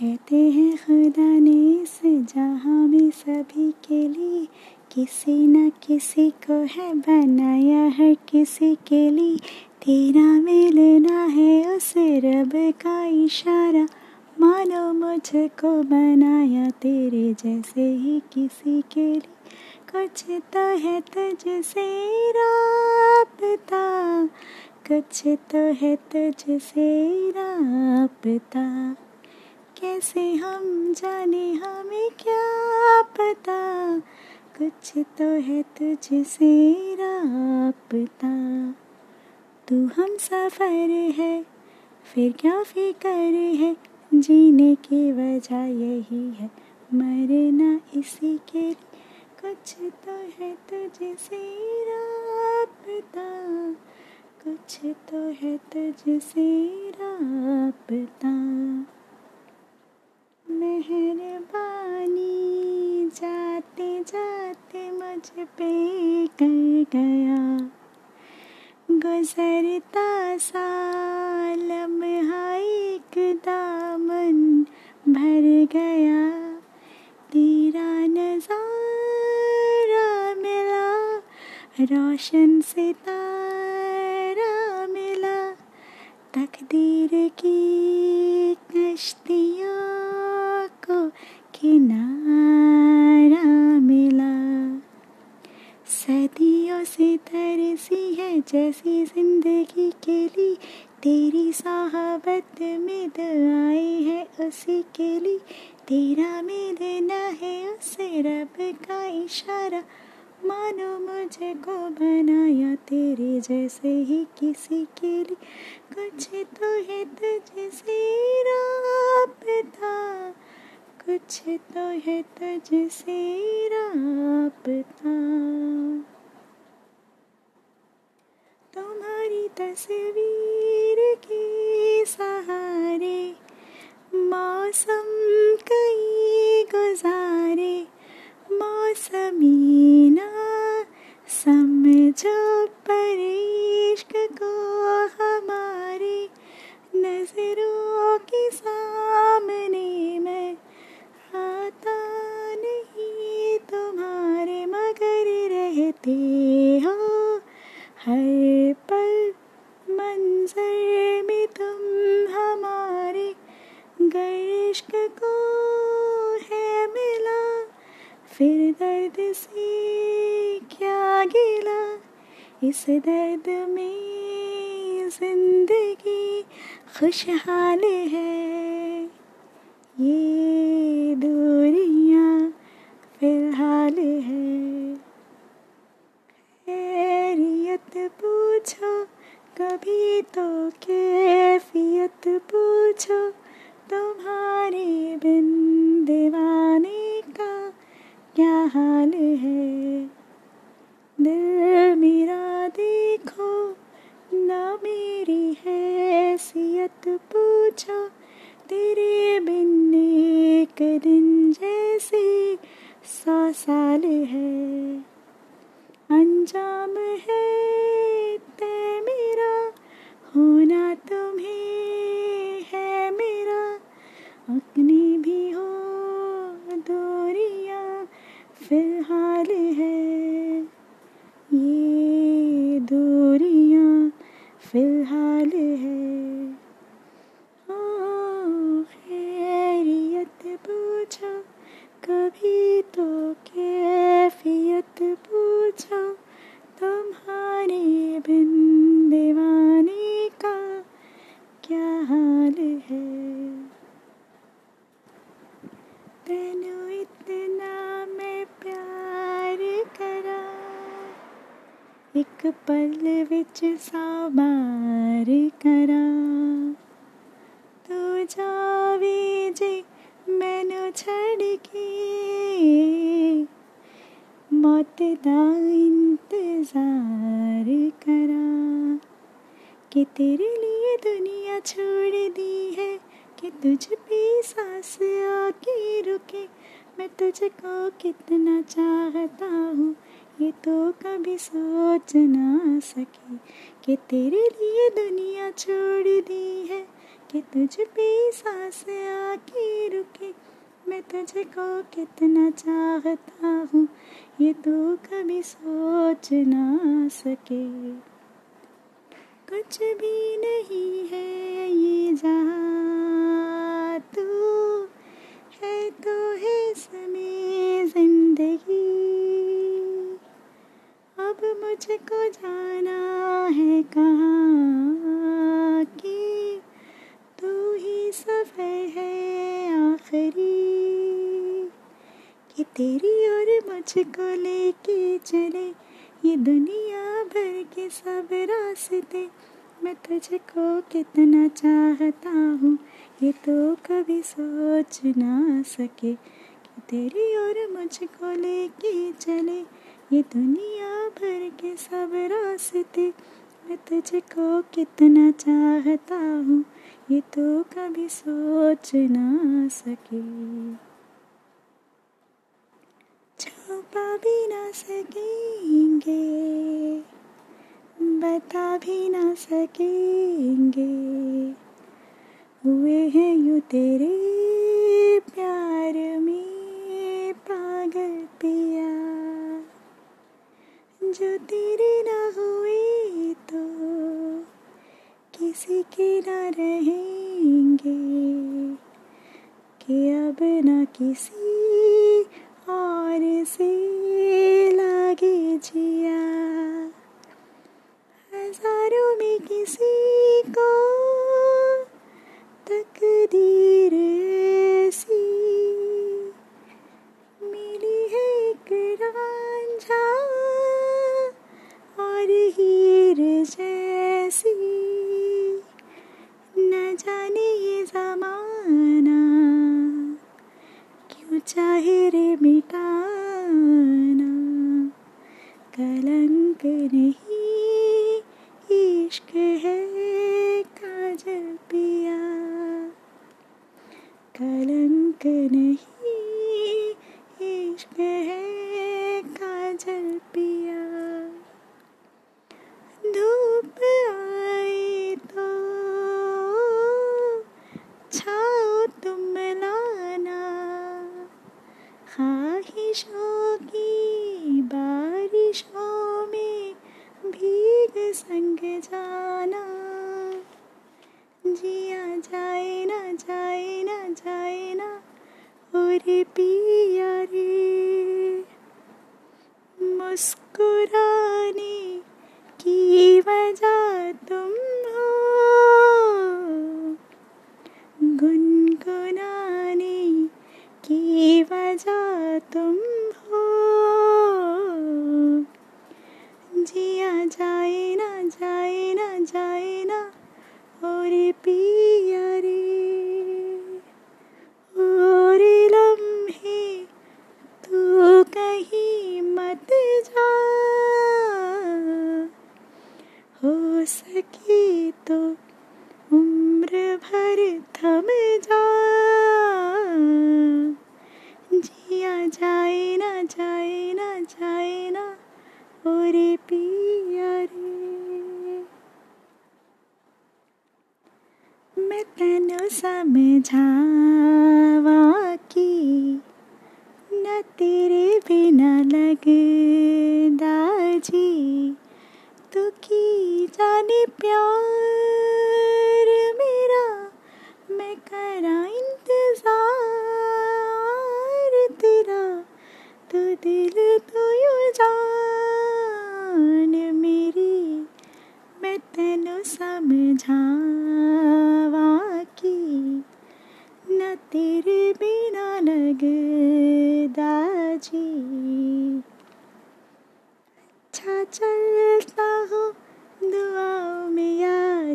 कहते हैं, खुदा ने इस जहाँ में सभी के लिए किसी न किसी को है बनाया है, किसी के लिए तेरा मिलना है उस रब का इशारा। मानो मुझको बनाया तेरे जैसे ही किसी के लिए। कुछ तो है तुझसे राबता, कुछ तो है तुझसे राबता। कैसे हम जाने हमें क्या पता? कुछ तो है तुझसे राबता तू हम सफ़र है, फिर क्या फिकर है? जीने की वजह यही है, मरना इसी के कुछ तो है तुझसे राबता कुछ तो है तुझसे राबता मेहरबानी जाते जाते मुझ पे कर गया। गुजरता साल एक दामन भर गया। तेरा नज़ारा मिला रोशन सितारा से तरसी है जैसी ज़िंदगी के लिए। तेरी साहबत में दुआई है उसी के लिए। तेरा मिलना है उसे रब का इशारा। मानो मुझे को बनाया तेरे जैसे ही किसी के लिए। कुछ तो है तुझसे राबता। कुछ तो है तुझसे राबता। तुम्हारी तस्वीर के सहारे मौसम कई गुजारे। मौसमी ना समझो पर इश्क को हमारे। नज़रों के सामने मैं आता नहीं तुम्हारे मगर रहते। गर्श्क को है मिला, फिर दर्द से क्या गिला। इस दर्द में ज़िंदगी खुशहाल है। ये दूरियाँ फ़िलहाल है। खैरियत पूछो, कभी तो कैफियत पूछो। है। अंजाम है तय मेरा, होना तुम्हें है मेरा। अपनी भी हो दूरियाँ, फ़िलहाल है ये दूरियाँ, फ़िलहाल तेनू इतना मैं प्यार करा। एक पल विच साबार करा। तू जावे जे मैनू छड़ के मौत दा इंतज़ार करा। कि तेरे लिए दुनिया छोड़ दी है। कि तुझ पे सांस आके रुके। मैं तुझको कितना चाहता हूँ, ये तो कभी सोच ना सके। कि तेरे लिए दुनिया छोड़ दी है, कि तुझ पे सांस आके रुके। मैं तुझको कितना चाहता हूँ, ये तू कभी सोच ना सके। कुछ भी नहीं है ये जहाँ तेरी और मुझको लेके चले। ये दुनिया भर के सब रास्ते, मैं तुझको कितना चाहता हूँ, ये तो कभी सोच ना सके कि तेरी और मुझको लेके चले। ये दुनिया भर के सब रास्ते, मैं तुझको कितना चाहता हूँ, ये तो कभी सोच ना सके। छुपा भी ना सकेंगे। बता भी ना सकेंगे। हुए हैं यू तेरे प्यार में पागल पिया। जो तेरे ना हुए तो किसी के ना रहेंगे। कि अब ना किसी से लागे जिया। हज़ारों में किसी को तकदीर कलंक नहीं was good. तेरे बिना लगे दाजी तू की जाने प्यार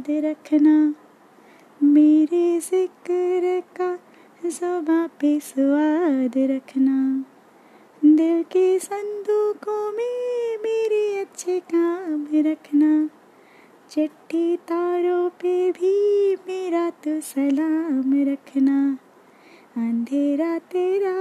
याद रखना। मेरे ज़िक्र का जुबा पे स्वाद रखना। दिल के संदूकों में मेरे अच्छे काम रखना। चिट्ठी तारों पे भी मेरा तो सलाम रखना। अंधेरा तेरा